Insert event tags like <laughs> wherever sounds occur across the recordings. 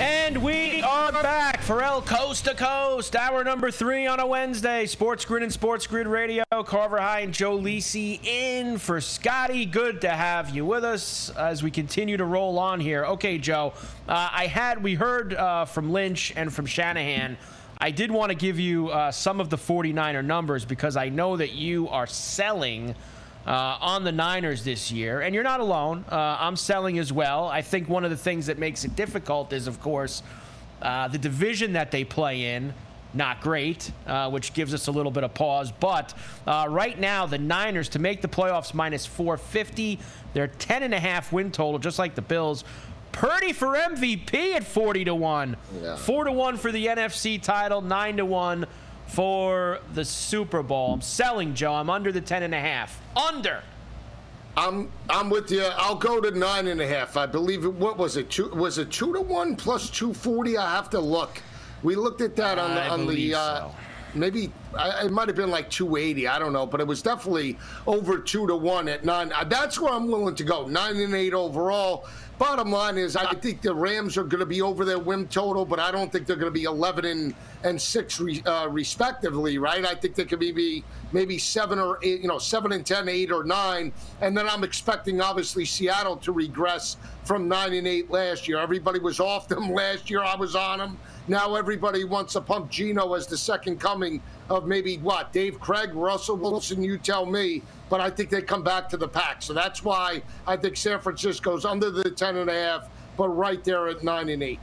And we are back. Ferrall Coast to Coast, hour number three on a Wednesday. Sports Grid and Sports Grid Radio. Carver High and Joe Lisi in for Scotty. Good to have you with us as we continue to roll on here. Okay, Joe. Uh, I had we heard uh, from Lynch and from Shanahan. I did want to give you uh, some of the 49er numbers because I know that you are selling uh, on the Niners this year, and you're not alone. Uh, I'm selling as well. I think one of the things that makes it difficult is, of course, uh, the division that they play in. Not great, uh, which gives us a little bit of pause. But uh, right now, the Niners to make the playoffs minus 450. They're 10 and a half win total, just like the Bills. Purdy for MVP at 40 to one. Yeah. Four to one for the NFC title. Nine to one for the Super Bowl. I'm selling, Joe. I'm under the 10 and a half. Under. I'm I'm with you. I'll go to nine and a half. I believe it. What was it? Two, was it two to one plus two forty? I have to look. We looked at that on the I on the uh, so. maybe I, it might have been like two eighty. I don't know, but it was definitely over two to one at nine. That's where I'm willing to go. Nine and eight overall. Bottom line is, I think the Rams are going to be over their win total, but I don't think they're going to be 11 and, and six re, uh, respectively, right? I think they could be maybe seven or eight, you know, seven and 10, eight or nine. And then I'm expecting, obviously, Seattle to regress from nine and eight last year. Everybody was off them <laughs> last year. I was on them. Now everybody wants to pump Geno as the second coming of maybe what? Dave Krieg, Russell Wilson, you tell me. But I think they come back to the pack. So that's why I think San Francisco's under the 10 and a half, but right there at nine and eight.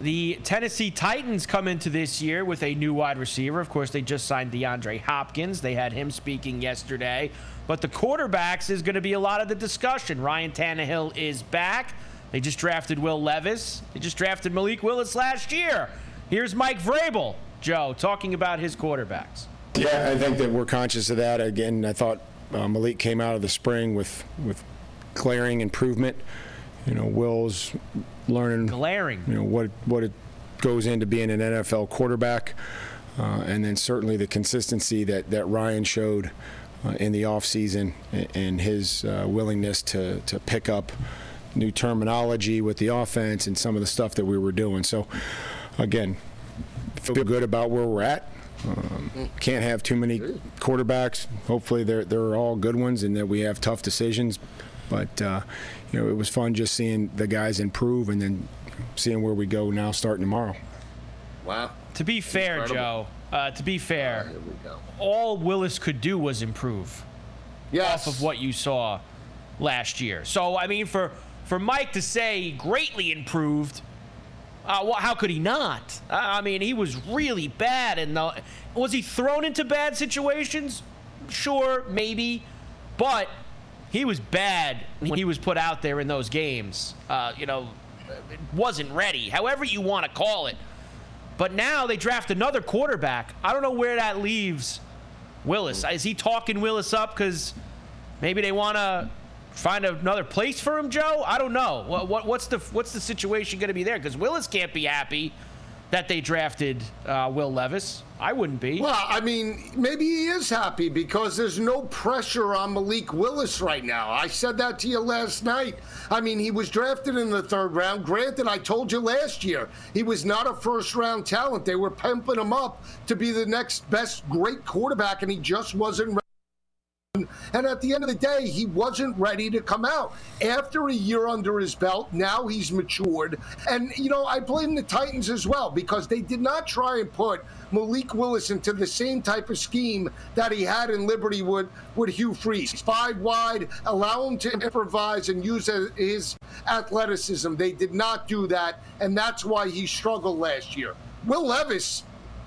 The Tennessee Titans come into this year with a new wide receiver. Of course, they just signed DeAndre Hopkins. They had him speaking yesterday. But the quarterbacks is going to be a lot of the discussion. Ryan Tannehill is back. They just drafted Will Levis. They just drafted Malik Willis last year. Here's Mike Vrabel, Joe, talking about his quarterbacks. Yeah, I think that we're conscious of that. Again, I thought uh, Malik came out of the spring with with glaring improvement. You know, Will's learning Glaring. You know what what it goes into being an NFL quarterback, uh, and then certainly the consistency that that Ryan showed uh, in the offseason and, and his uh, willingness to to pick up new terminology with the offense and some of the stuff that we were doing. So, again, feel good about where we're at. Um, can't have too many quarterbacks. Hopefully, they're they're all good ones, and that we have tough decisions. But uh, you know, it was fun just seeing the guys improve, and then seeing where we go now, starting tomorrow. Wow. To be fair, Incredible. Joe, uh, to be fair, Here we go. all Willis could do was improve. Yes. off of what you saw last year. So I mean, for for Mike to say greatly improved, uh, well, how could he not? I mean, he was really bad, and was he thrown into bad situations? Sure, maybe, but he was bad when he was put out there in those games. Uh, you know, wasn't ready. However you want to call it. But now they draft another quarterback. I don't know where that leaves Willis. Is he talking Willis up because maybe they want to find another place for him, Joe? I don't know. What, what what's the what's the situation going to be there? Because Willis can't be happy that they drafted uh, Will Levis. I wouldn't be. Well, I mean, maybe he is happy because there's no pressure on Malik Willis right now. I said that to you last night. I mean, he was drafted in the third round. Granted, I told you last year he was not a first round talent. They were pumping him up to be the next best great quarterback, and he just wasn't ready. And at the end of the day, he wasn't ready to come out. After a year under his belt, now he's matured. And, you know, I blame the Titans as well because they did not try and put Malik Willis into the same type of scheme that he had in Liberty with, with Hugh Freeze. Five wide, allow him to improvise and use his athleticism. They did not do that, and that's why he struggled last year. Will Levis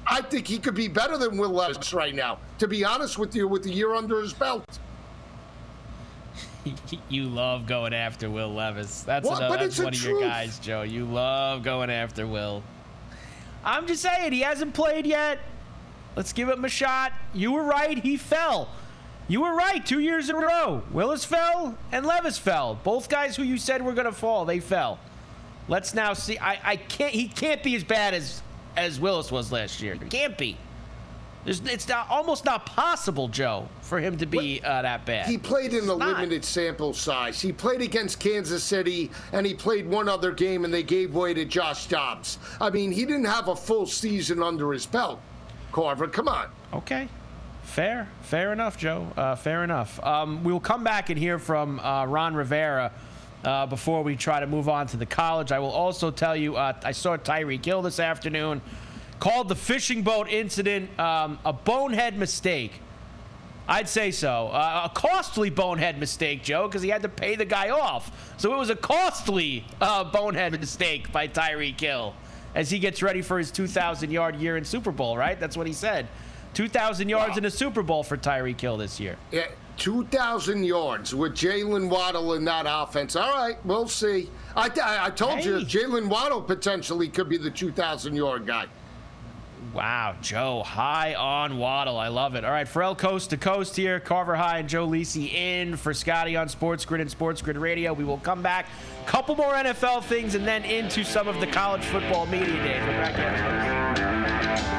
I think he could be better than Will Levis right now. To be honest with you, with the year under his belt. <laughs> you love going after Will Levis. That's, another, that's one of your guys, Joe. You love going after Will. I'm just saying, he hasn't played yet. Let's give him a shot. You were right. He fell. You were right. Two years in a row. Willis fell and Levis fell. Both guys who you said were going to fall, they fell. Let's now see. I, I can't. He can't be as bad as as Willis was last year. It can't be. There's, it's not, almost not possible, Joe, for him to be uh, that bad. He played in a limited sample size. He played against Kansas City, and he played one other game, and they gave way to Josh Dobbs. I mean, he didn't have a full season under his belt. Carver, come on. Okay. Fair. Fair enough, Joe. Uh, fair enough. Um, we'll come back and hear from uh, Ron Rivera uh, before we try to move on to the college. I will also tell you uh, I saw Tyreek Hill this afternoon, called the fishing boat incident um, a bonehead mistake. I'd say so. Uh, a costly bonehead mistake, Joe, because he had to pay the guy off. So it was a costly uh, bonehead mistake by Tyreek Hill as he gets ready for his 2,000 yard year in Super Bowl, right? That's what he said. 2,000 yards wow. in a Super Bowl for Tyreek Hill this year. Yeah. 2,000 yards with Jaylen Waddle in that offense. All right, we'll see. I, I, I told hey. you, Jaylen Waddle potentially could be the 2,000 yard guy. Wow, Joe, high on Waddle. I love it. All right, Ferrall Coast to Coast here. Carver High and Joe Lisi in for Scotty on Sports Grid and Sports Grid Radio. We will come back, couple more NFL things, and then into some of the college football media days. We're back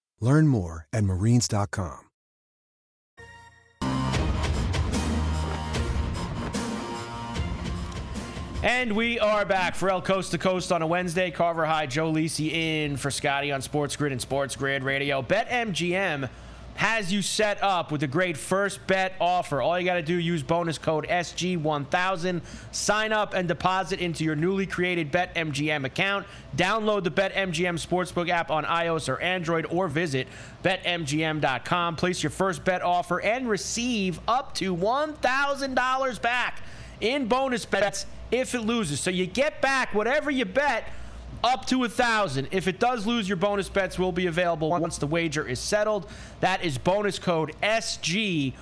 Learn more at marines.com. And we are back. Ferrall Coast to Coast on a Wednesday. Carver High, Joe Lisi in for Scotty on Sports Grid and Sports Grid Radio. BetMGM has you set up with a great first bet offer. All you got to do use bonus code SG1000, sign up and deposit into your newly created BetMGM account. Download the BetMGM Sportsbook app on iOS or Android or visit betmgm.com. Place your first bet offer and receive up to $1,000 back in bonus bets if it loses. So you get back whatever you bet up to a thousand. If it does lose, your bonus bets will be available once the wager is settled. That is bonus code SG1000.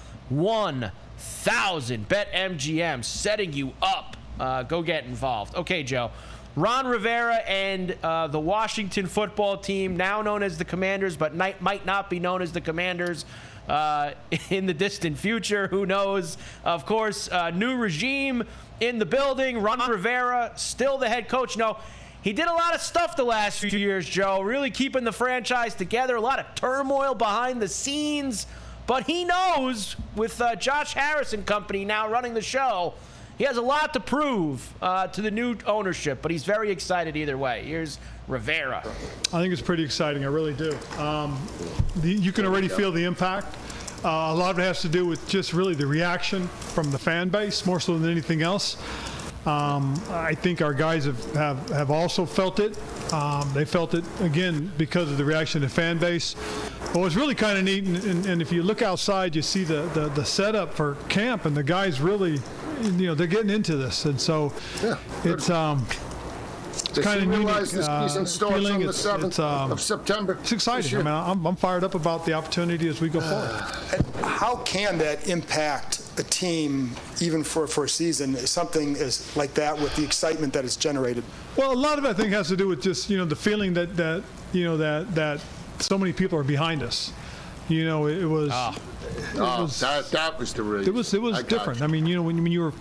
Bet MGM setting you up. Uh, go get involved. Okay, Joe. Ron Rivera and uh, the Washington football team, now known as the Commanders, but might, might not be known as the Commanders uh, <laughs> in the distant future. Who knows? Of course, uh, new regime in the building. Ron Rivera, still the head coach. No, he did a lot of stuff the last few years, Joe, really keeping the franchise together. A lot of turmoil behind the scenes. But he knows with uh, Josh Harris and company now running the show, he has a lot to prove uh, to the new ownership, but he's very excited either way. Here's Rivera. I think it's pretty exciting. I really do. Um, the, you can already feel the impact. Uh, a lot of it has to do with just really the reaction from the fan base, more so than anything else. Um, I think our guys have, have, have also felt it. Um, they felt it again because of the reaction of the fan base. But what's really kind of neat, and, and, and, if you look outside, you see the, the, the setup for camp, and the guys really, you know, they're getting into this, and so Yeah, it's um, it's kind of neat. realize this uh, season starts feeling. on the It's- 7th it's, um, of September. It's exciting. I mean, I'm, I'm fired up about the opportunity as we go forward. How can that impact a team, even for, for a season, something is like that with the excitement that is generated? Well, a lot of it I think has to do with just you know the feeling that that you know that that so many people are behind us. You know, it, was. It Oh, was that, that was the reason. it was it was I different. you. I mean, you know, when, when you were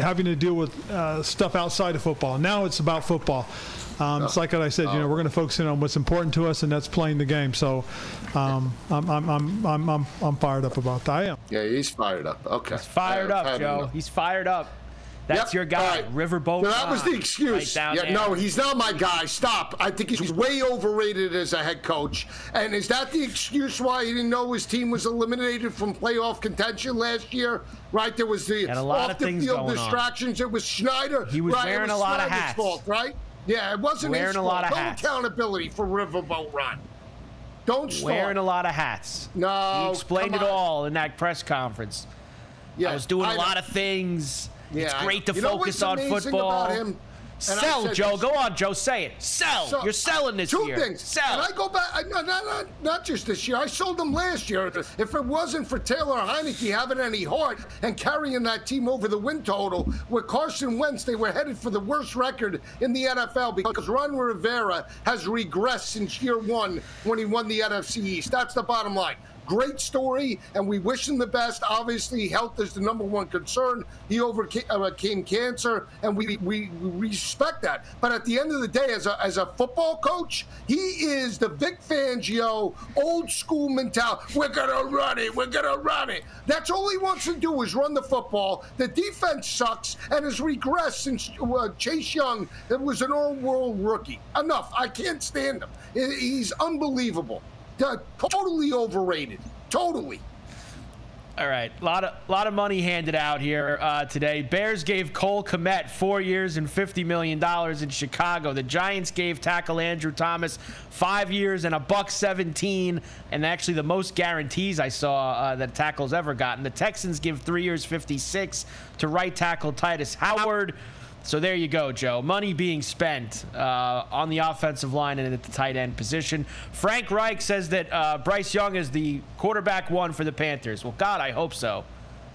having to deal with uh, stuff outside of football, now it's about football. Um, It's like what I said. You know, we're going to focus in on what's important to us, and that's playing the game. So, um, I'm, I'm, I'm, I'm, I'm, I'm fired up about that. I am. Yeah, he's fired up. Okay. He's fired I've up, Joe. enough. He's fired up. That's Yep. your guy, All right. Riverboat. So that was the excuse. Right yeah, no, he's not my guy. Stop. I think he's way overrated as a head coach. And is that the excuse why he didn't know his team was eliminated from playoff contention last year? Right, there was the Had a lot off of the things field going on. distractions. It was Snyder. He was right, it wearing a lot of hats. Fault, right? Yeah, it wasn't Wearing his a fault. lot of no hats. accountability for Riverboat Ron. Don't start. Wearing a lot of hats. No, He explained it on. all in that press conference. yeah, I was doing a I- lot of things. Yeah, it's great to you know focus what's on amazing football. about him? And Sell, Joe. this- Go on, Joe. Say it. Sell. So, You're selling this two year. things. Sell. And I go back, I, not, not, not, not just this year. I sold them last year. If it wasn't for Taylor Heinicke having any heart and carrying that team over the win total, with Carson Wentz, they were headed for the worst record in the NFL because Ron Rivera has regressed since year one when he won the NFC East. That's the bottom line. Great story, and we wish him the best. Obviously, health is the number one concern. He overcame uh, cancer, and we, we we respect that. But at the end of the day, as a as a football coach, he is the Vic Fangio old school mentality. We're gonna run it. We're gonna run it. That's all he wants to do is run the football. The defense sucks and has regressed since uh, Chase Young was an all-world rookie. Enough. I can't stand him. He's unbelievable. Totally overrated. Totally. All right, a lot of lot of money handed out here uh, today. Bears gave Cole Kmet four years and fifty million dollars in Chicago. The Giants gave tackle Andrew Thomas five years and a buck seventeen, and actually the most guarantees I saw uh, that tackle's ever gotten. The Texans give three years fifty six to right tackle Tytus Howard. So there you go, Joe. Money being spent uh, on the offensive line and at the tight end position. Frank Reich says that uh, Bryce Young is the quarterback one for the Panthers. Well, God, I hope so.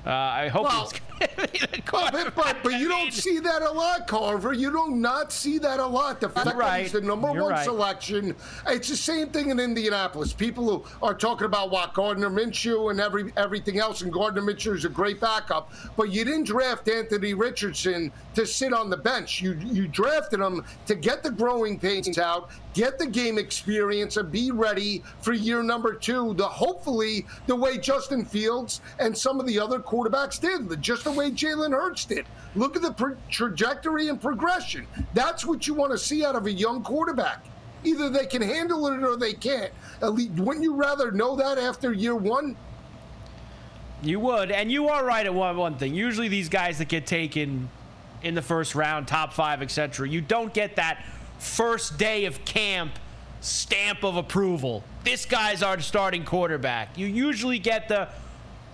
Uh, I hope Well, he's gonna <laughs> be the But, quarterback. but, but you don't see that a lot, Carver. You do not not see that a lot. The fact that right. he's the number You're one right. selection. It's the same thing in Indianapolis. People who are talking about what Gardner Minshew and every everything else, and Gardner Minshew is a great backup. But you didn't draft Anthony Richardson to sit on the bench. You you drafted him to get the growing pains out, get the game experience, and be ready for year number two. The hopefully the way Justin Fields and some of the other quarterbacks did, just the way Jalen Hurts did. Look at the pro- trajectory and progression. That's what you want to see out of a young quarterback. Either they can handle it or they can't. Least, wouldn't you rather know that after year one? You would, and you are right at one one thing. Usually, these guys that get taken in the first round, top five, etc., you don't get that first day of camp stamp of approval. This guy's our starting quarterback. You usually get the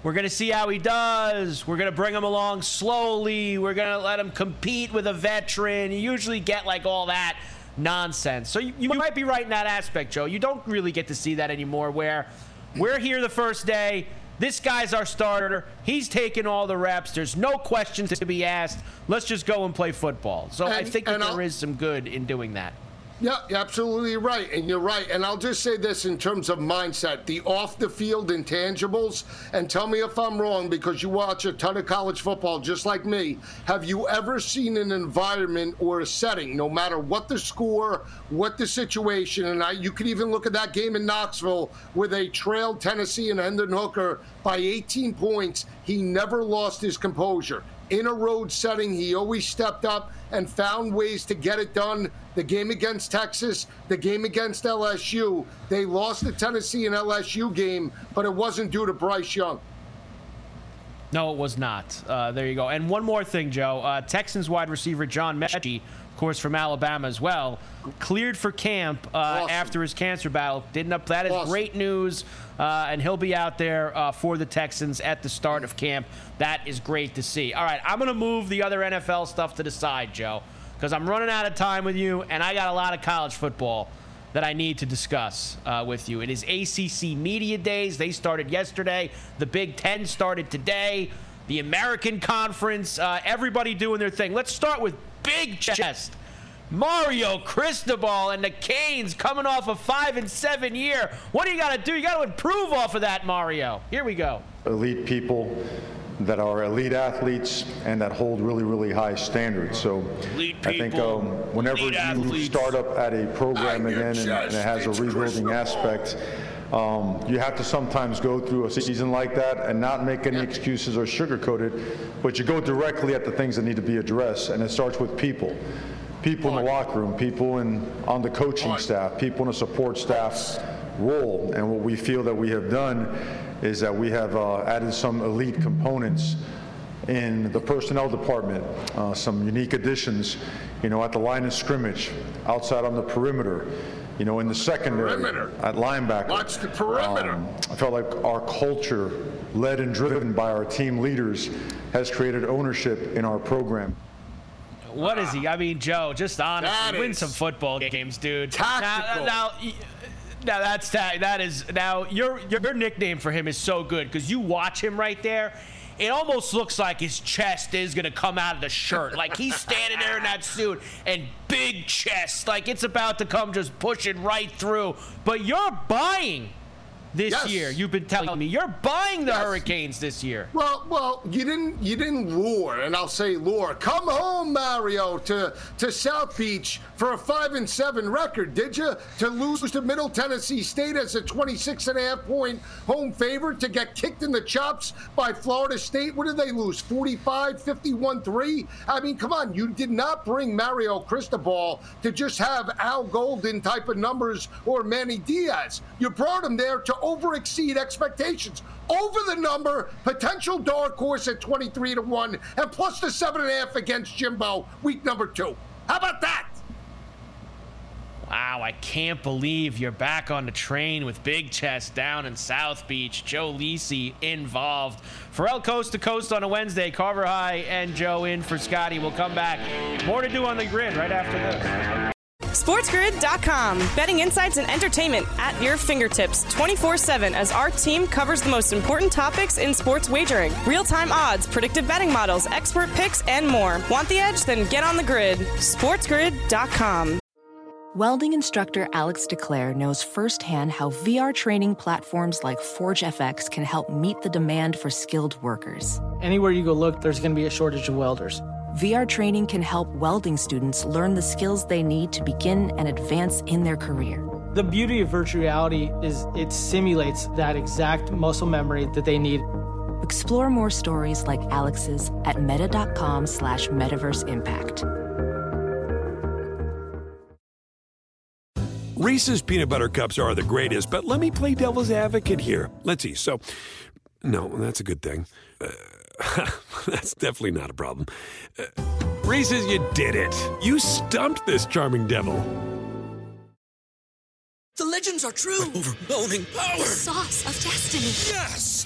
we're going to see how he does. We're going to bring him along slowly. We're going to let him compete with a veteran. You usually get like all that nonsense. So you, you might be right in that aspect, Joe. You don't really get to see that anymore where we're here the first day. This guy's our starter. He's taking all the reps. There's no questions to be asked. Let's just go and play football. So I think that there I'll- is some good in doing that. Yeah, you're absolutely right. And you're right. And I'll just say this in terms of mindset the off the field intangibles. And tell me if I'm wrong because you watch a ton of college football just like me. Have you ever seen an environment or a setting, no matter what the score, what the situation, and I, you could even look at that game in Knoxville where they trailed Tennessee and Hendon Hooker by 18 points. He never lost his composure. In a road setting, he always stepped up and found ways to get it done. The game against Texas, the game against LSU, they lost the Tennessee and LSU game, but it wasn't due to Bryce Young. No, it was not. Uh, there you go. And one more thing, Joe. Uh, Texans wide receiver John Metchie, of course, from Alabama as well, cleared for camp uh, after his cancer battle. Didn't up. That is Awesome. great news, uh, and he'll be out there uh, for the Texans at the start of camp. That is great to see. All right, I'm going to move the other NFL stuff to the side, Joe, because I'm running out of time with you, and I got a lot of college football that I need to discuss uh, with you. It is ACC Media Days. They started yesterday. The Big Ten started today. The American Conference. Uh, everybody doing their thing. Let's start with Big Chest. Mario Cristobal and the Canes coming off a five and seven year. What do you got to do? You got to improve off of that, Mario. Here we go. elite people that are elite athletes and that hold really, really high standards. So Elite I think um, whenever elite you athletes. start up at a program again and, and it has a rebuilding aspect, um, you have to sometimes go through a season like that and not make any excuses or sugarcoat it, but you go directly at the things that need to be addressed, and it starts with people. People in the locker room, people in, on the coaching staff, people in the support staff role. And what we feel that we have done is that we have uh, added some elite components in the personnel department, uh, some unique additions, you know, at the line of scrimmage, outside on the perimeter, you know, in the secondary, Perimeter. at linebacker. Watch the perimeter. Um, I felt like our culture, led and driven by our team leaders, has created ownership in our program. What is he? I mean, Joe, just honestly, That win some football games, dude. tactical. Now, now, now that's ta- that is now your your nickname for him is so good because you watch him right there. It almost looks like his chest is gonna come out of the shirt. Like he's standing there in that suit and big chest, like it's about to come just pushing right through. But you're buying this Yes. year. You've been telling me you're buying the Yes. Hurricanes this year. Well, well, you didn't you didn't lure, and I'll say lure. Come home, Mario, to to South Beach for a five and seven record, did you? To lose to Middle Tennessee State as a 26 and a half point home favorite, to get kicked in the chops by Florida State. What did they lose? 45, 51, 3? I mean, come on, you did not bring Mario Cristobal to just have Al Golden type of numbers or Manny Diaz. You brought him there to over exceed expectations. Over the number, potential dark horse at 23 to 1, and plus the 7.5 against Jimbo, week number two. How about that? Wow, I can't believe you're back on the train with Big Chest down in South Beach. Joe Lisi involved. Ferrall Coast to Coast on a Wednesday. Carver High and Joe in for Scotty. We'll come back. More to do on the grid right after this. SportsGrid.com. Betting insights and entertainment at your fingertips 24 7 as our team covers the most important topics in sports wagering real time odds, predictive betting models, expert picks, and more. Want the edge? Then get on the grid. SportsGrid.com. Welding instructor Alex DeClaire knows firsthand how VR training platforms like ForgeFX can help meet the demand for skilled workers. Anywhere you go look, there's going to be a shortage of welders. VR training can help welding students learn the skills they need to begin and advance in their career. The beauty of virtual reality is it simulates that exact muscle memory that they need. Explore more stories like Alex's at meta.com slash metaverse impact. Reese's peanut butter cups are the greatest, but let me play devil's advocate here. Let's see. So, no, that's a good thing. Uh, <laughs> that's definitely not a problem. Uh, Reese's, you did it. You stumped this charming devil. The legends are true. Overwhelming power! The sauce of destiny. Yes!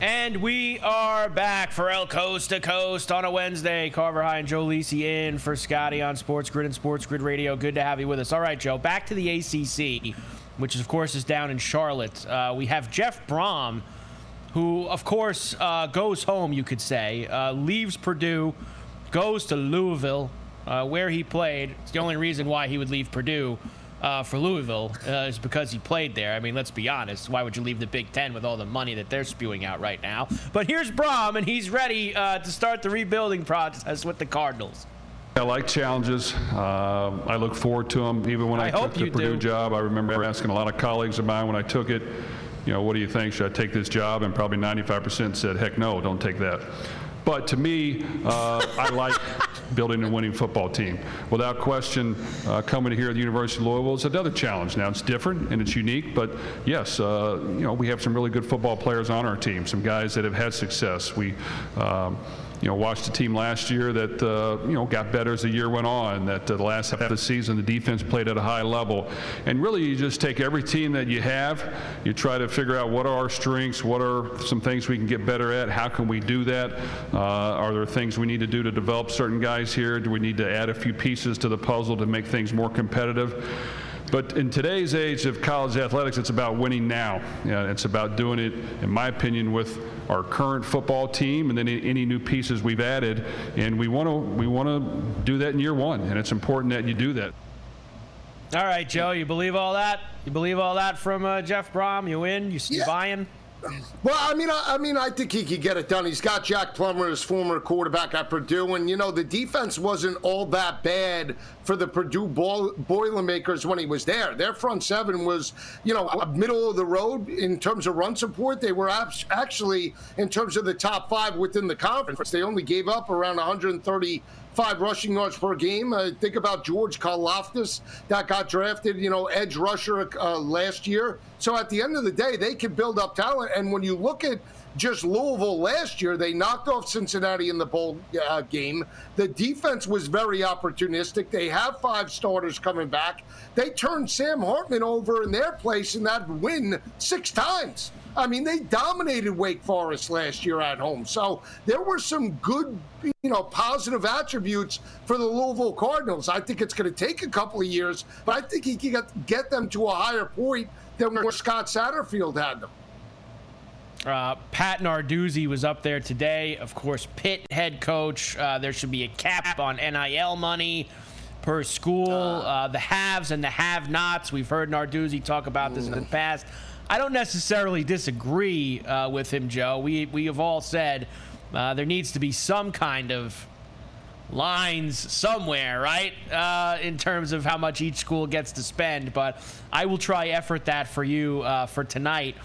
And we are back Ferrall Coast to Coast on a Wednesday. Carver High and Joe Lisi in for Scotty on Sports Grid and Sports Grid Radio. Good to have you with us. All right, Joe, back to the ACC, which of course is down in Charlotte. Uh, we have Jeff Brohm, who of course uh, goes home, you could say, uh, leaves Purdue, goes to Louisville, uh, where he played. It's the only reason why he would leave Purdue uh, for Louisville uh, is because he played there. I mean, let's be honest. Why would you leave the Big Ten with all the money that they're spewing out right now? But here's Brohm, and he's ready uh, to start the rebuilding process with the Cardinals. I like challenges. Uh, I look forward to them. Even when I, I took the Purdue do. job, I remember asking a lot of colleagues of mine when I took it, you know, what do you think? Should I take this job? And probably 95% said, heck no, don't take that. But to me, uh, I like building a winning football team. Without question, uh, coming here at the University of Louisville is another challenge. Now it's different and it's unique, but yes, uh, you know we have some really good football players on our team. Some guys that have had success. We. Um, you know, watched a team last year that, uh, you know, got better as the year went on, that uh, the last half of the season the defense played at a high level. And really, you just take every team that you have, you try to figure out what are our strengths, what are some things we can get better at, how can we do that, uh, are there things we need to do to develop certain guys here, do we need to add a few pieces to the puzzle to make things more competitive? But in today's age of college athletics, it's about winning now. Yeah, it's about doing it, in my opinion, with our current football team and then any new pieces we've added. And we want to we want to do that in year one, and it's important that you do that. All right, Joe, you believe all that? You believe all that from uh, Jeff Brohm? You in? You, you buying? Well, I mean, I, I mean, I think he could get it done. He's got Jack Plummer, his former quarterback at Purdue, and you know the defense wasn't all that bad for the Purdue ball, Boilermakers when he was there. Their front seven was, you know, middle of the road in terms of run support. They were actually in terms of the top five within the conference. They only gave up around 130 five rushing yards per game. Uh, think about George Karlaftis that got drafted, you know, edge rusher uh, last year. So at the end of the day, they can build up talent. And when you look at just Louisville last year, they knocked off Cincinnati in the bowl uh, game. The defense was very opportunistic. They have five starters coming back. They turned Sam Hartman over in their place in that win six times. I mean, they dominated Wake Forest last year at home. So there were some good, you know, positive attributes for the Louisville Cardinals. I think it's going to take a couple of years, but I think he can get, get them to a higher point than where Scott Satterfield had them. Uh, Pat Narduzzi was up there today. Of course, Pitt head coach. Uh, there should be a cap on NIL money per school. Uh, the haves and the have-nots. We've heard Narduzzi talk about this in the past. I don't necessarily disagree uh, with him, Joe. We we have all said uh, there needs to be some kind of lines somewhere, right? Uh, in terms of how much each school gets to spend. But I will try effort that for you uh, for tonight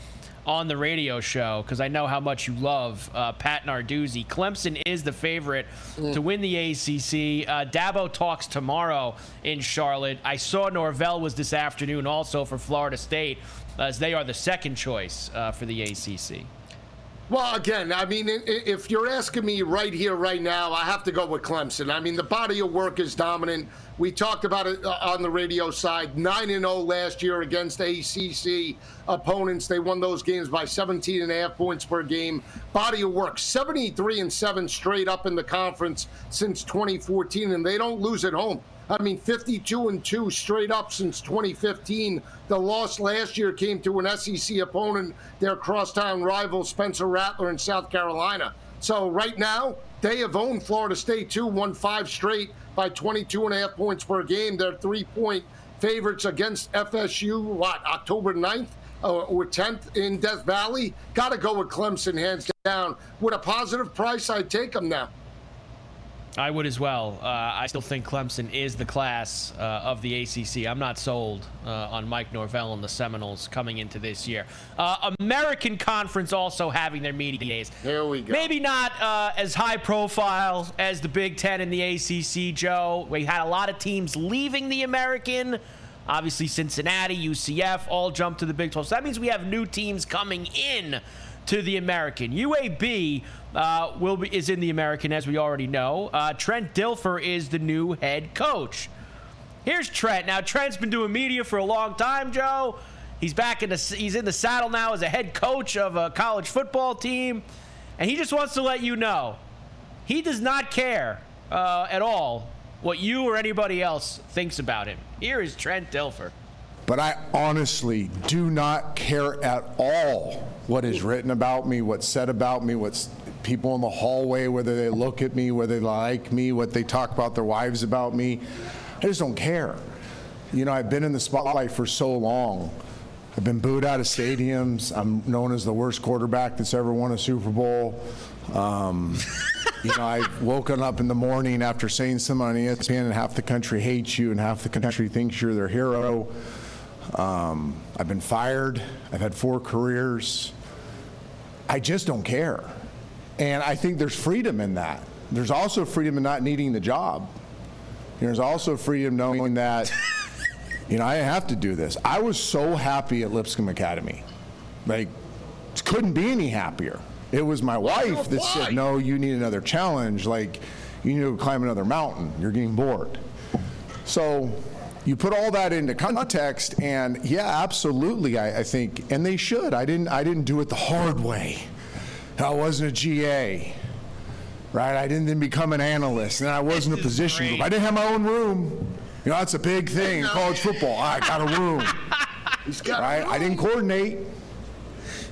on the radio show because I know how much you love uh, Pat Narduzzi. Clemson is the favorite to win the ACC. Uh, Dabo talks tomorrow in Charlotte. I saw Norvell was this afternoon also for Florida State as they are the second choice uh, for the ACC. Well, again, I mean, if you're asking me right here, right now, I have to go with Clemson. I mean, the body of work is dominant. We talked about it uh, on the radio side. 9 and 0 last year against ACC opponents. They won those games by 17 and a half points per game. Body of work 73 and 7 straight up in the conference since 2014, and they don't lose at home. I mean, 52 and 2 straight up since 2015. The loss last year came to an SEC opponent, their crosstown rival, Spencer Rattler in South Carolina. So right now, they have owned Florida State too, won five straight by 22 and a half points per game. They're three point favorites against FSU, what, October 9th? uh, or 10th in Death Valley. Got to go with Clemson hands down. With a positive price, I'd take them now. I would as well. Uh, I still think Clemson is the class uh, of the ACC. I'm not sold uh, on Mike Norvell and the Seminoles coming into this year. Uh, American Conference also having their media days. Here we go. Maybe not uh, as high profile as the Big Ten and the ACC, Joe. We had a lot of teams leaving the American. Obviously, Cincinnati, UCF all jumped to the Big 12. So that means we have new teams coming in to the American. UAB uh, will be, is in the American, as we already know. Uh, Trent Dilfer is the new head coach. Here's Trent. Now Trent's been doing media for a long time, Joe. He's back in the he's in the saddle now as a head coach of a college football team, and he just wants to let you know he does not care uh, at all what you or anybody else thinks about him. Here is Trent Dilfer. But I honestly do not care at all what is written about me, what's said about me, what's people in the hallway, whether they look at me, whether they like me, what they talk about their wives about me. I just don't care. You know, I've been in the spotlight for so long. I've been booed out of stadiums. I'm known as the worst quarterback that's ever won a Super Bowl. Um, you know, I've woken up in the morning after saying something on ESPN, and half the country hates you, and half the country thinks you're their hero. Um, I've been fired. I've had four careers. I just don't care. And I think there's freedom in that. There's also freedom in not needing the job. There's also freedom knowing that, <laughs> you know, I have to do this. I was so happy at Lipscomb Academy. Like, couldn't be any happier. It was my wife that said, no, you need another challenge. Like, you need to climb another mountain. You're getting bored. So you put all that into context, and yeah, absolutely, I, I think, and they should. I didn't, I didn't do it the hard way. I wasn't a GA, right? I didn't then become an analyst, and I wasn't a position group. I didn't have my own room. You know, that's a big thing in college football. I got a room. <laughs> right? I didn't coordinate.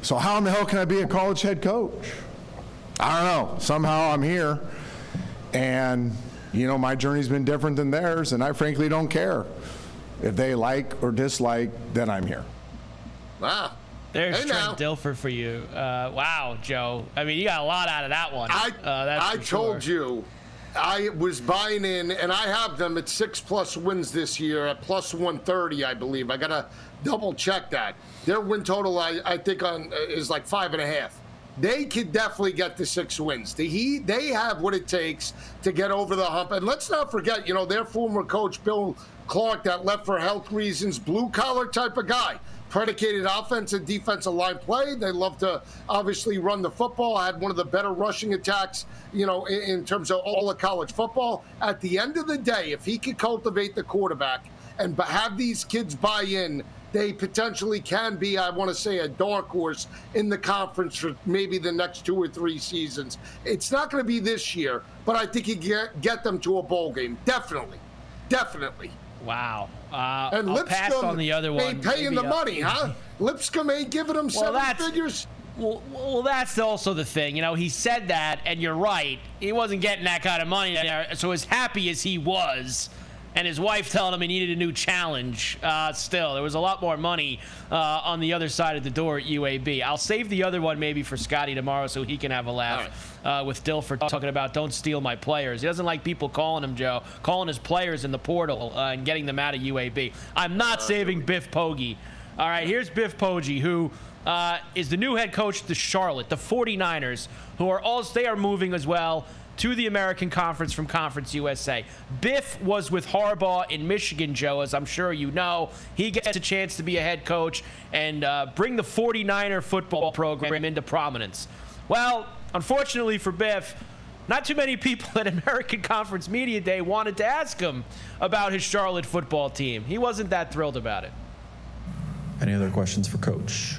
So how in the hell can I be a college head coach? I don't know. Somehow I'm here, and you know my journey's been different than theirs, and I frankly don't care if they like or dislike. Then I'm here. Wow. There's Hey, Trent now. Dilfer for you. Uh, wow, Joe. I mean, you got a lot out of that one. I, uh, that's I told sure. you, I was buying in, and I have them at six plus wins this year at plus 130, I believe. I got to double check that. Their win total, I, I think, on uh, is like five and a half. They could definitely get the six wins. The they have what it takes to get over the hump. And let's not forget, you know, their former coach, Bill Clark, that left for health reasons, blue collar type of guy predicated offensive and defensive line play. They love to obviously run the football. I had one of the better rushing attacks, you know, in, in terms of all of college football. At the end of the day, if he could cultivate the quarterback and have these kids buy in, they potentially can be, I want to say, a dark horse in the conference for maybe the next two or three seasons. It's not going to be this year, but I think he get get them to a bowl game. Definitely, definitely. Wow. Uh, And I'll Lipscomb on the other one. ain't paying the money, <laughs> huh? Lipscomb ain't giving them Well, seven figures. Well, well, that's also the thing. You know, he said that, and you're right. He wasn't getting that kind of money there. So as happy as he was, and his wife telling him he needed a new challenge, uh, still there was a lot more money uh, on the other side of the door at UAB. I'll save the other one maybe for Scotty tomorrow so he can have a laugh uh, with Dilfer talking about don't steal my players. He doesn't like people calling him Joe, calling his players in the portal uh, and getting them out of UAB. I'm not saving Biff Poggi. All right, here's Biff Poggi, who uh, is the new head coach the Charlotte, the 49ers, who are all they are moving as well to the American Conference from Conference USA. Biff was with Harbaugh in Michigan, Joe, as I'm sure you know. He gets a chance to be a head coach and uh, bring the 49er football program into prominence. Well, unfortunately for Biff, not too many people <laughs> at American Conference Media Day wanted to ask him about his Charlotte football team. He wasn't that thrilled about it. Any other questions for Coach?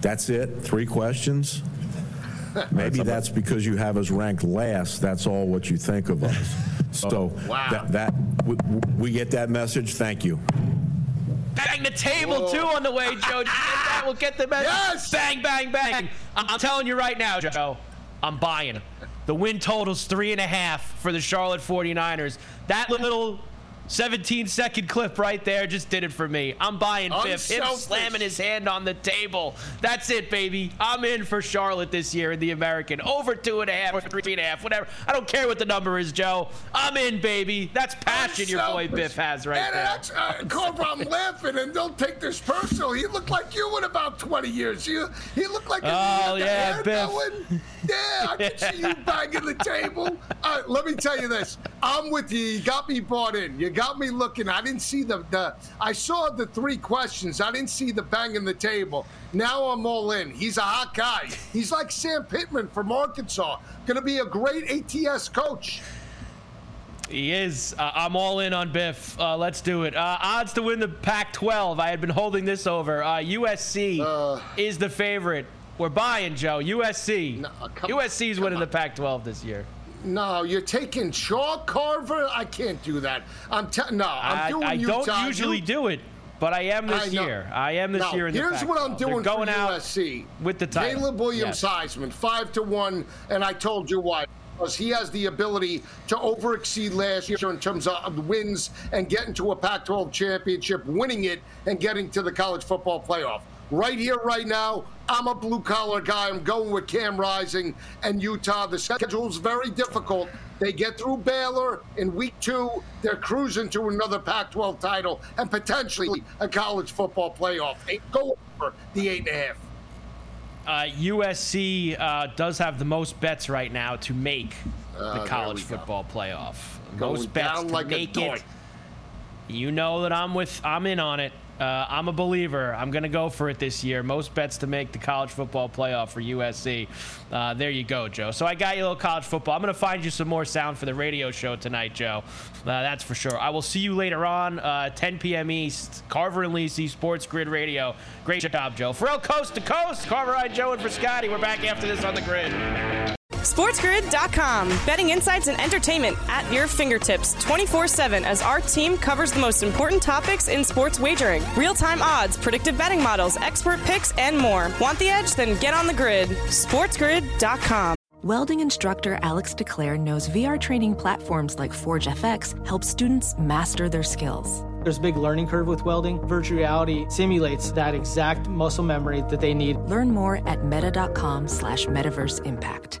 That's it? Three questions? <laughs> Maybe that's because you have us ranked last. That's all what you think of us. <laughs> So Wow. that, that we, we get that message. Thank you. Bang the table too on the way, Joe. Did you get that? We'll get the message. Yes! Bang, bang, bang. I'm, I'm telling you right now, Joe. I'm buying. The win total's three and a half for the Charlotte 49ers. That little 17 second clip right there just did it for me. I'm buying Biff. Him slamming his hand on the table. That's it, baby. I'm in for Charlotte this year in the American. Over two and a half or three and a half, whatever. I don't care what the number is, Joe. I'm in, baby. That's passion your boy Biff has right and there. that's, uh, Carver, I'm <laughs> laughing, and don't take this personal. He looked like you in about 20 years. You, he looked like Oh, had the yeah, hair Biff. going. Yeah, I can see you banging the table. Let me tell you this. I'm with you. You got me bought in. You got me looking. I didn't see the, the I saw the three questions. I didn't see the banging the table. Now I'm all in. He's a hot guy. He's like Sam Pittman from Arkansas. Going to be a great ATS coach. He is. Uh, I'm all in on Biff. Uh, let's do it. Uh, odds to win the Pac-12. I had been holding this over. Uh, USC is the favorite. We're buying Joe. USC. USC's winning the Pac-12 this year. No, you're taking Chalk Carver. I can't do that. I'm te- no. I'm I, doing I Utah. don't usually You- do it, but I am this I year. I am this No, year in the Here's what I'm Pac-12. They're doing going for out USC with the title. Caleb Williams Yes. Heisman, five to one, and I told you why. Because he has the ability to overexceed last year in terms of wins and getting to a Pac 12 championship, winning it, and getting to the college football playoff. Right here, right now, I'm a blue collar guy. I'm going with Cam Rising and Utah. The schedule's very difficult. They get through Baylor in week two. They're cruising to another Pac 12 title and potentially a college football playoff. They Go over the eight and a half. Uh, USC uh, does have the most bets right now to make Uh, the college we go. football playoff. Going most bets to like make it. You know that I'm with. I'm in on it. Uh, I'm a believer. I'm going to go for it this year. Most bets to make the college football playoff for USC. Uh, there you go, Joe. So I got you a little college football. I'm going to find you some more sound for the radio show tonight, Joe. Uh, that's for sure. I will see you later on, uh, 10 p.m. East, Carver and Lisi, Sports Grid Radio. Great job, Joe. Ferrall Coast to Coast, Carver, I, Joe, and for Scotty. We're back after this on the grid. SportsGrid.com. Betting insights and entertainment at your fingertips 24 7 as our team covers the most important topics in sports wagering real time odds, predictive betting models, expert picks, and more. Want the edge? Then get on the grid. SportsGrid.com. Welding instructor Alex DeClaire knows VR training platforms like Forge FX help students master their skills. There's a big learning curve with welding. Virtual reality simulates that exact muscle memory that they need. Learn more at meta.com slash metaverse impact.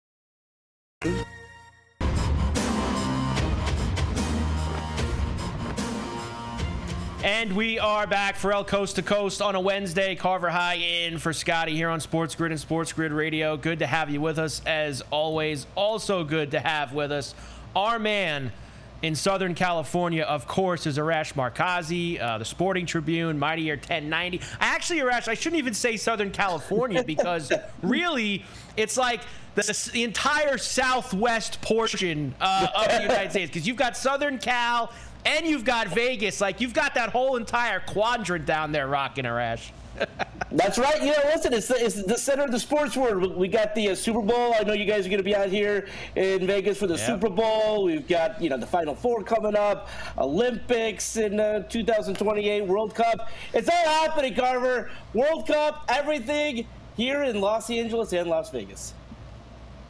And we are back for El Coast to Coast on a Wednesday. Carver High in for Scotty here on Sports Grid and Sports Grid Radio. Good to have you with us as always. Also good to have with us our man in Southern California, of course, is Arash Markazi, uh, the Sporting Tribune, Mighty Air 1090. I Actually, Arash, I shouldn't even say Southern California <laughs> because really it's like the, the entire southwest portion uh, of the United States because you've got Southern Cal and you've got Vegas. Like you've got that whole entire quadrant down there rocking, Arash. <laughs> That's right. You know, listen, it's the, it's the center of the sports world. We got the uh, Super Bowl. I know you guys are going to be out here in Vegas for the Yep. Super Bowl. We've got, you know, the Final Four coming up, Olympics in uh, 2028, World Cup. It's all happening, Carver. World Cup, everything here in Los Angeles and Las Vegas.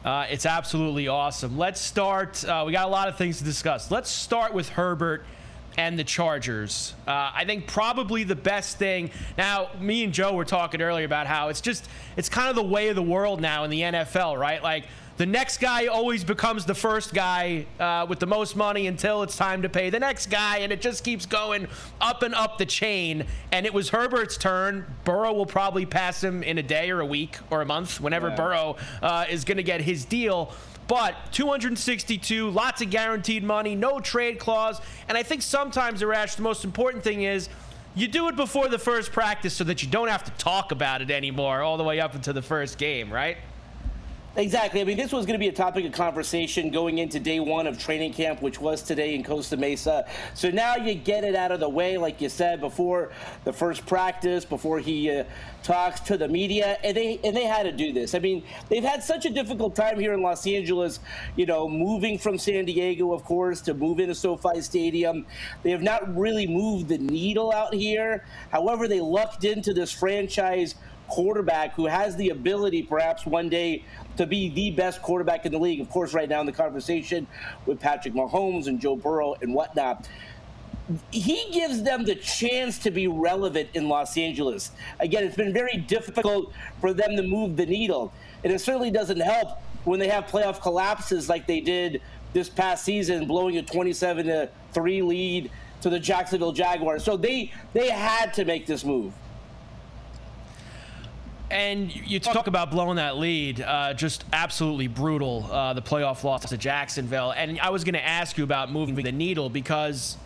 Uh, it's absolutely awesome. Let's start. Uh, we got a lot of things to discuss. Let's start with Herbert and the Chargers. Uh, I think probably the best thing. Now, me and Joe were talking earlier about how it's just it's kind of the way of the world now in the NFL, right? Like the next guy always becomes the first guy uh, with the most money until it's time to pay the next guy, and it just keeps going up and up the chain. And it was Herbert's turn. Burrow will probably pass him in a day or a week or a month, whenever Yeah. Burrow uh, is going to get his deal. But 262, lots of guaranteed money, no trade clause. And I think sometimes, Arash, the most important thing is you do it before the first practice so that you don't have to talk about it anymore all the way up until the first game, right? Exactly. I mean, this was going to be a topic of conversation going into day one of training camp, which was today in Costa Mesa. So now you get it out of the way, like you said, before the first practice, before he uh, talks to the media, and they and they had to do this. I mean, they've had such a difficult time here in Los Angeles. You know, moving from San Diego, of course, to move into SoFi Stadium. They have not really moved the needle out here. However, they lucked into this franchise quarterback who has the ability, perhaps one day, to be the best quarterback in the league. Of course, right now in the conversation with Patrick Mahomes and Joe Burrow and whatnot. He gives them the chance to be relevant in Los Angeles. Again, it's been very difficult for them to move the needle. And it certainly doesn't help when they have playoff collapses like they did this past season, blowing a 27 to 3 lead to the Jacksonville Jaguars. So they they had to make this move. And you talk about blowing that lead, uh, just absolutely brutal. Uh, the playoff loss to Jacksonville, and I was going to ask you about moving the needle because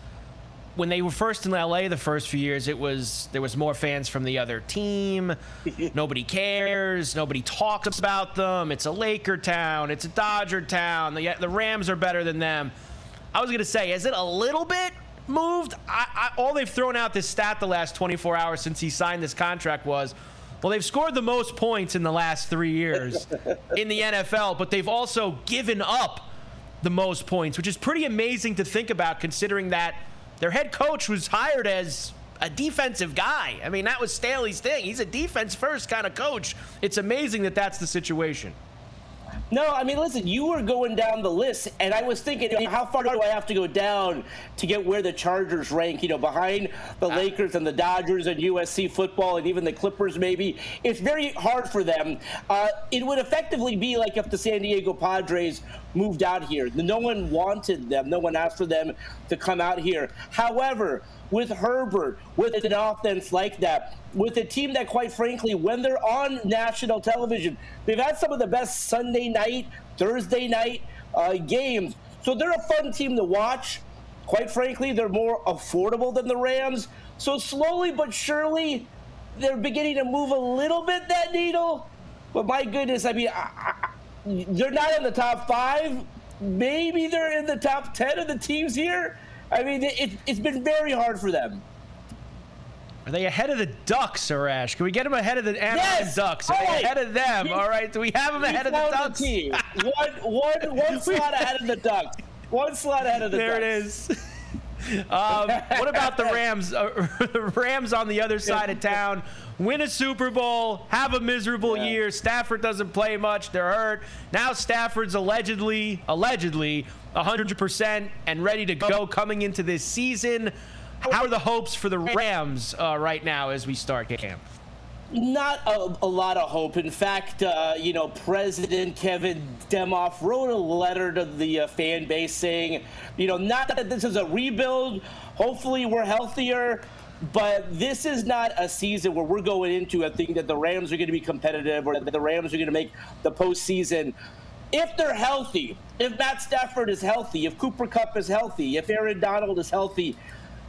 when they were first in LA the first few years, it was there was more fans from the other team. <laughs> nobody cares. Nobody talks about them. It's a Laker town. It's a Dodger town. The the Rams are better than them. I was going to say, is it a little bit moved? I, I, all they've thrown out this stat the last 24 hours since he signed this contract was. Well, they've scored the most points in the last three years <laughs> in the NFL, but they've also given up the most points, which is pretty amazing to think about considering that their head coach was hired as a defensive guy. I mean, that was Staley's thing. He's a defense first kind of coach. It's amazing that that's the situation. No, I mean, listen, you were going down the list, and I was thinking, you know, how far do I have to go down to get where the Chargers rank? You know, behind the Lakers and the Dodgers and USC football and even the Clippers, maybe. It's very hard for them. Uh, it would effectively be like if the San Diego Padres moved out here. No one wanted them, no one asked for them to come out here. However, with Herbert, with an offense like that, with a team that, quite frankly, when they're on national television, they've had some of the best Sunday night, Thursday night uh, games. So they're a fun team to watch. Quite frankly, they're more affordable than the Rams. So slowly but surely, they're beginning to move a little bit that needle. But my goodness, I mean, they're not in the top five. Maybe they're in the top 10 of the teams here. I mean, it, it's been very hard for them. Are they ahead of the Ducks, Arash? Can we get them ahead of the Anaheim Yes! Ducks? Are All they right. ahead of them? All right. Do we have them He ahead of the Ducks? team. one, one, one <laughs> slot ahead of the Ducks. One slot ahead of the There Ducks. There it is. Um, what about the Rams? Uh, <laughs> the Rams on the other side of town win a Super Bowl, have a miserable year. Stafford doesn't play much; they're hurt. Now Stafford's allegedly, allegedly, 100% and ready to go coming into this season. How are the hopes for the Rams uh, right now as we start camp? Not a, a lot of hope. In fact, uh, you know, President Kevin Demoff wrote a letter to the uh, fan base saying, you know, not that this is a rebuild. Hopefully, we're healthier. But this is not a season where we're going into a thing that the Rams are going to be competitive or that the Rams are going to make the postseason. If they're healthy, if Matt Stafford is healthy, if Cooper Kupp is healthy, if Aaron Donald is healthy,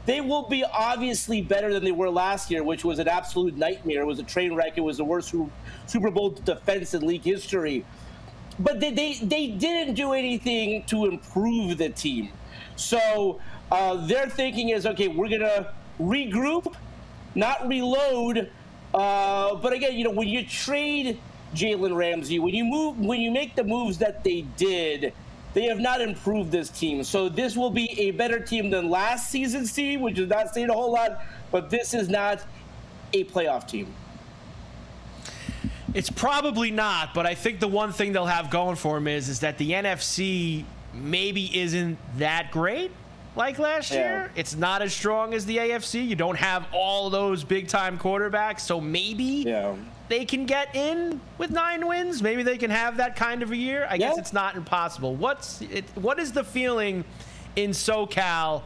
they will be obviously better than they were last year, which was an absolute nightmare. It was a train wreck. It was the worst Super Bowl defense in league history. But they, they, they didn't do anything to improve the team. So uh, their thinking is okay, we're going to regroup, not reload. Uh, but again, you know, when you trade Jalen Ramsey, when you move, when you make the moves that they did, they have not improved this team. So this will be a better team than last season's team, which is not saying a whole lot. But this is not a playoff team. It's probably not, but I think the one thing they'll have going for them is is that the NFC maybe isn't that great like last Yeah. year. It's not as strong as the AFC. You don't have all those big time quarterbacks, so maybe they can get in with nine wins? Maybe they can have that kind of a year. I guess it's not impossible. What's it, what is the feeling in SoCal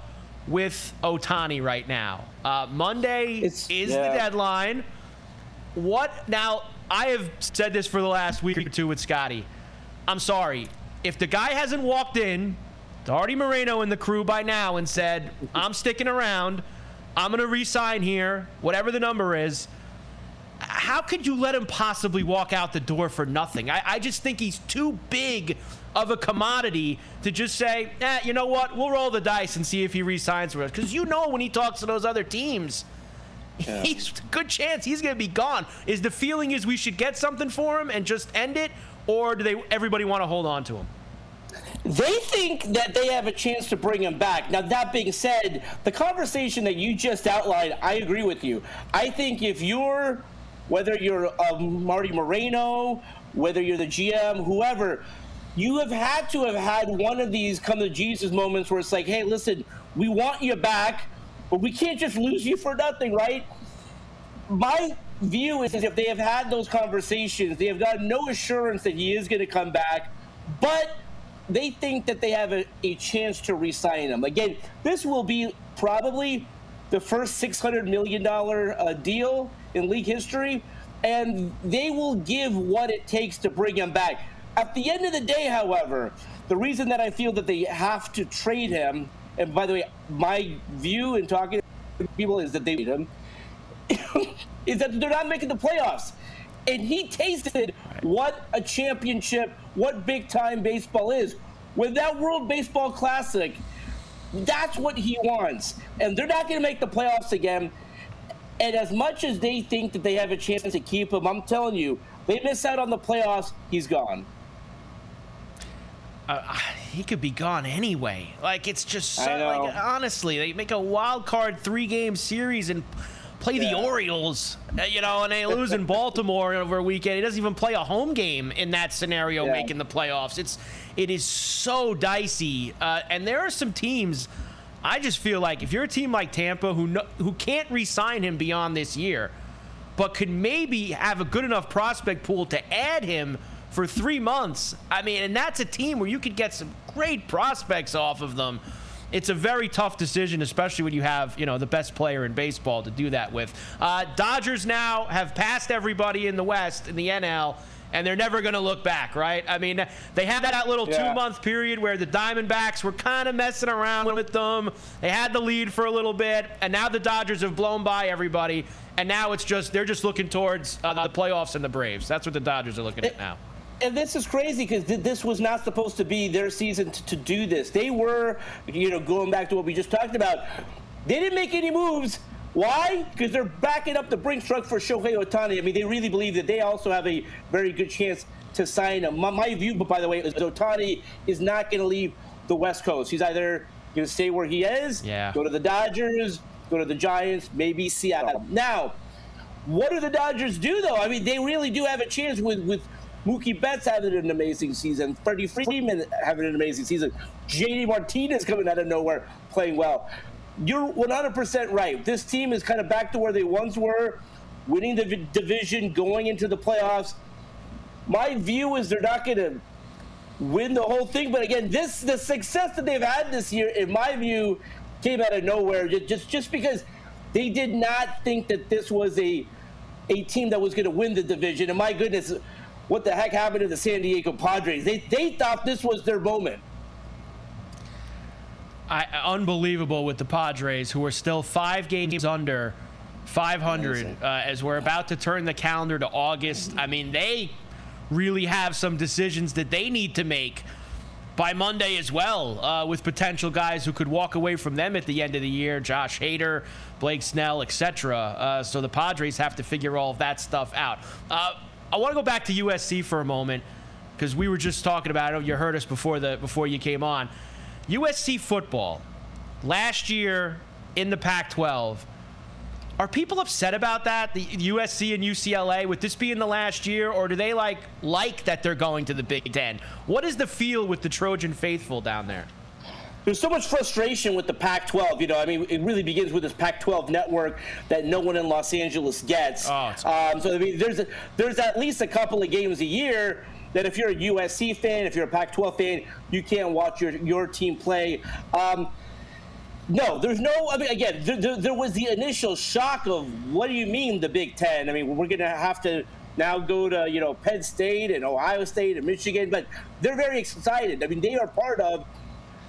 with Ohtani right now? Uh, Monday is yeah. the deadline. What now? I have said this for the last week or two with Scotty. I'm sorry. If the guy hasn't walked in Arte Moreno and the crew by now and said, I'm sticking around, I'm going to resign here, whatever the number is, how could you let him possibly walk out the door for nothing? I, I just think he's too big of a commodity to just say, eh, you know what, we'll roll the dice and see if he resigns with us. Because you know when he talks to those other teams, <laughs> he's a good chance he's going to be gone. Is the feeling is we should get something for him and just end it, or do they everybody want to hold on to him? They think that they have a chance to bring him back. Now, that being said, the conversation that you just outlined, I agree with you. I think if you're, whether you're um, Arte Moreno, whether you're the GM, whoever, you have had to have had one of these come to Jesus moments where it's like, hey, listen, we want you back, but we can't just lose you for nothing, right? My view is if they have had those conversations, they have got no assurance that he is going to come back, but they think that they have a, a chance to re-sign him. Again, this will be probably the first $600 million uh, deal in league history, and they will give what it takes to bring him back. At the end of the day, however, the reason that I feel that they have to trade him, and by the way, my view in talking to people is that they need him, <laughs> is that they're not making the playoffs. And he tasted what a championship, what big time baseball is. With that World Baseball Classic, that's what he wants. And they're not going to make the playoffs again. And as much as they think that they have a chance to keep him, I'm telling you, they miss out on the playoffs, he's gone. Uh, he could be gone anyway. Like it's just so, like honestly, they make a wild card three game series and play the Orioles, uh, you know, and they lose in Baltimore over a weekend. He doesn't even play a home game in that scenario, Yeah. making the playoffs. It's it is so dicey, uh, and there are some teams. I just feel like if you're a team like Tampa who no, who can't re-sign him beyond this year, but could maybe have a good enough prospect pool to add him for three months. I mean, and that's a team where you could get some great prospects off of them. It's a very tough decision, especially when you have, you know, the best player in baseball to do that with. Uh, Dodgers now have passed everybody in the West in the NL, and they're never going to look back, right? I mean, they had that little Yeah. two-month period where the Diamondbacks were kind of messing around with them. They had the lead for a little bit, and now the Dodgers have blown by everybody, and now it's just they're just looking towards uh, the playoffs and the Braves. That's what the Dodgers are looking at now. And this is crazy because th- this was not supposed to be their season t- to do this. They were, you know, going back to what we just talked about. They didn't make any moves. Why? Because they're backing up the Brinks truck for Shohei Ohtani. I mean, they really believe that they also have a very good chance to sign him. My, my view, by the way, is Ohtani is not going to leave the West Coast. He's either going to stay where he is, Yeah. go to the Dodgers, go to the Giants, maybe Seattle. Now, what do the Dodgers do though? I mean, they really do have a chance with with Mookie Betts having an amazing season, Freddie Freeman having an amazing season, JD Martinez coming out of nowhere playing well. You're 100% right. This team is kind of back to where they once were, winning the v- division, going into the playoffs. My view is they're not going to win the whole thing, but again, this the success that they've had this year, in my view, came out of nowhere. Ju- Just just because they did not think that this was a a team that was going to win the division. And my goodness, what the heck happened to the San Diego Padres? They they thought this was their moment. I, unbelievable with the Padres, who are still five games under 500 uh, as we're about to turn the calendar to August. I mean, they really have some decisions that they need to make by Monday as well, uh, with potential guys who could walk away from them at the end of the year. Josh Hader, Blake Snell, etc. Uh, so the Padres have to figure all of that stuff out. I want to go back to USC for a moment because we were just talking about it. You heard us before the before you came on. USC football last year in the Pac-12. Are people upset about that? The USC and UCLA with this being the last year, or do they like like that they're going to the Big Ten? What is the feel with the Trojan faithful down there? There's so much frustration with the Pac-12. You know, I mean, it really begins with this Pac-12 network that no one in Los Angeles gets. Oh, um, so I mean, there's a, there's at least a couple of games a year that if you're a USC fan, if you're a Pac-12 fan, you can't watch your your team play. Um, no, there's no. I mean, again, there, there, there, was the initial shock of what do you mean the Big Ten? I mean, we're going to have to now go to you know Penn State and Ohio State and Michigan, but they're very excited. I mean, they are part of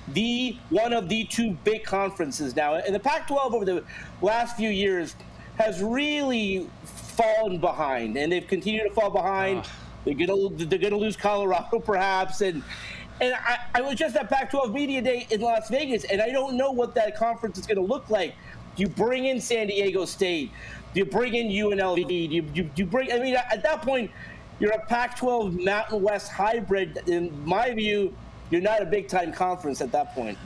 the one of the two big conferences now, and the Pac-12 over the last few years has really fallen behind, and they've continued to fall behind. They're gonna they're gonna lose Colorado <laughs> perhaps, and and I, I was just at Pac-12 Media Day in Las Vegas, and I don't know what that conference is going to look like. Do you bring in San Diego State? Do you bring in UNLV? Do you, you, you bring? I mean, at that point, you're a Pac-12 Mountain West hybrid. In my view, you're not a big-time conference at that point.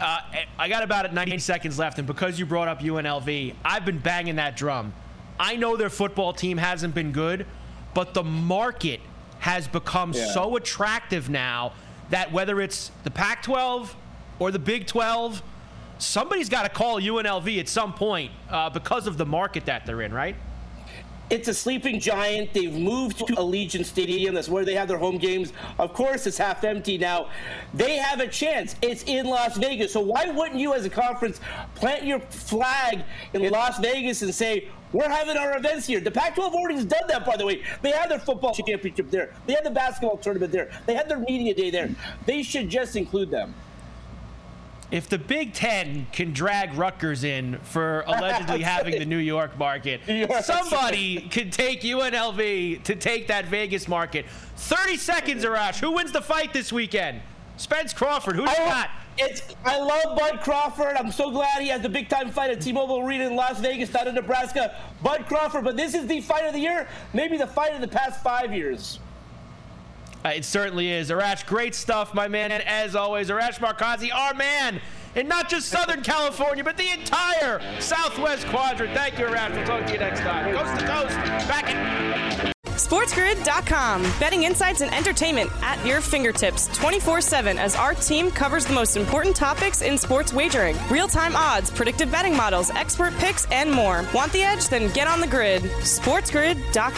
Uh, I got about 90 seconds left, and because you brought up UNLV, I've been banging that drum. I know their football team hasn't been good, but the market has become yeah. so attractive now that whether it's the Pac 12 or the Big 12, somebody's got to call UNLV at some point uh, because of the market that they're in, right? It's a sleeping giant. They've moved to Allegiant Stadium. That's where they have their home games. Of course, it's half empty now. They have a chance. It's in Las Vegas. So why wouldn't you, as a conference, plant your flag in Las Vegas and say, we're having our events here. The Pac 12 already has done that, by the way. They had their football championship there, they had the basketball tournament there, they had their media day there. They should just include them. If the Big Ten can drag Rutgers in for allegedly <laughs> having the New York market, somebody can take UNLV to take that Vegas market. 30 seconds, Arash. Who wins the fight this weekend? Spence Crawford. Who's you got? It's I love Bud Crawford. I'm so glad he has the big time fight at T-Mobile Arena in Las Vegas, not in Nebraska. Bud Crawford, but this is the fight of the year, maybe the fight of the past five years. Uh, it certainly is. Arash, great stuff, my man. And as always, Arash Markazi, our man, and not just Southern California, but the entire Southwest quadrant. Thank you, Arash. We'll talk to you next time. Coast to coast, back in. SportsGrid.com. Betting insights and entertainment at your fingertips 24 7 as our team covers the most important topics in sports wagering real time odds, predictive betting models, expert picks, and more. Want the edge? Then get on the grid. SportsGrid.com.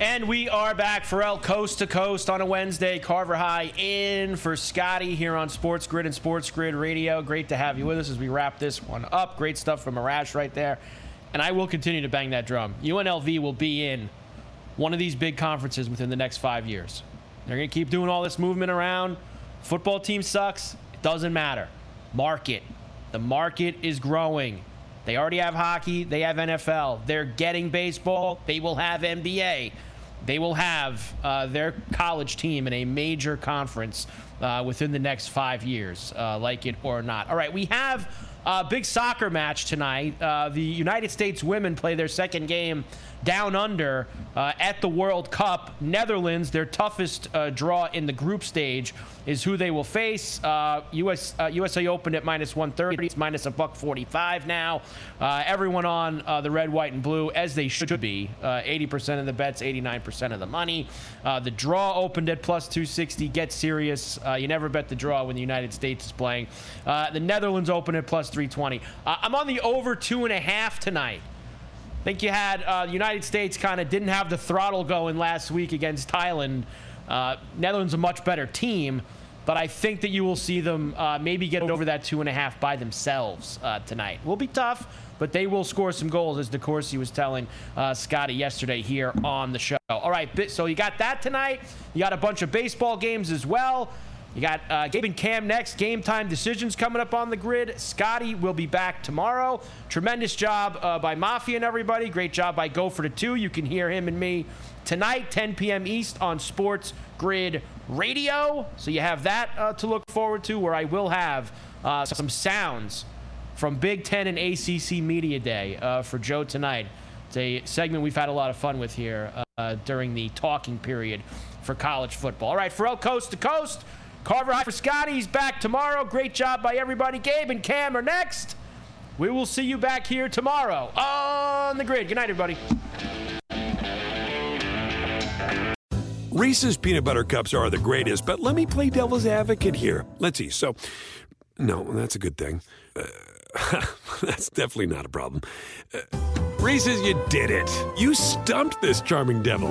And we are back, Ferrall Coast to Coast on a Wednesday. Carver High in for Scotty here on Sports Grid and Sports Grid Radio. Great to have you with us as we wrap this one up. Great stuff from Arash right there. And I will continue to bang that drum. UNLV will be in one of these big conferences within the next five years. They're going to keep doing all this movement around. Football team sucks. It doesn't matter. Market. The market is growing. They already have hockey. They have NFL. They're getting baseball. They will have NBA they will have uh, their college team in a major conference uh, within the next five years, uh, like it or not. All right, we have a big soccer match tonight. Uh, the United States women play their second game down under uh, at the World Cup. Netherlands, their toughest uh, draw in the group stage, is who they will face. Uh, US, USA uh, opened at minus 130. It's minus a buck 45 now. Uh, everyone on uh, the red, white, and blue, as they should be. 80% of the bets, 89% of the money. the draw opened at plus 260. Get serious. you never bet the draw when the United States is playing. the Netherlands opened at plus 320. I'm on the over two and a half tonight. I think you had uh, the United States kind of didn't have the throttle going last week against Thailand. Uh, Netherlands a much better team, but I think that you will see them uh, maybe get over that two and a half by themselves uh, tonight. Will be tough, but they will score some goals, as DeCourcy was telling uh, Scotty yesterday here on the show. All right, so you got that tonight. You got a bunch of baseball games as well. You got uh, Gabe and Cam next. Game time decisions coming up on the grid. Scotty will be back tomorrow. Tremendous job uh, by Mafia and everybody. Great job by Go for the Two. You can hear him and me tonight, 10 p.m. East on Sports Grid Radio. So you have that uh, to look forward to, where I will have uh, some sounds from Big Ten and ACC Media Day uh, for Joe tonight. It's a segment we've had a lot of fun with here uh, during the talking period for college football. All right, Ferrall Coast to Coast. Carver High for Scotty. He's back tomorrow. Great job by everybody. Gabe and Cam are next. We will see you back here tomorrow on the grid. Good night, everybody. Reese's peanut butter cups are the greatest, but let me play devil's advocate here. Let's see. So, no, that's a good thing. Uh, <laughs> that's definitely not a problem. Uh, Reese's, you did it. You stumped this charming devil.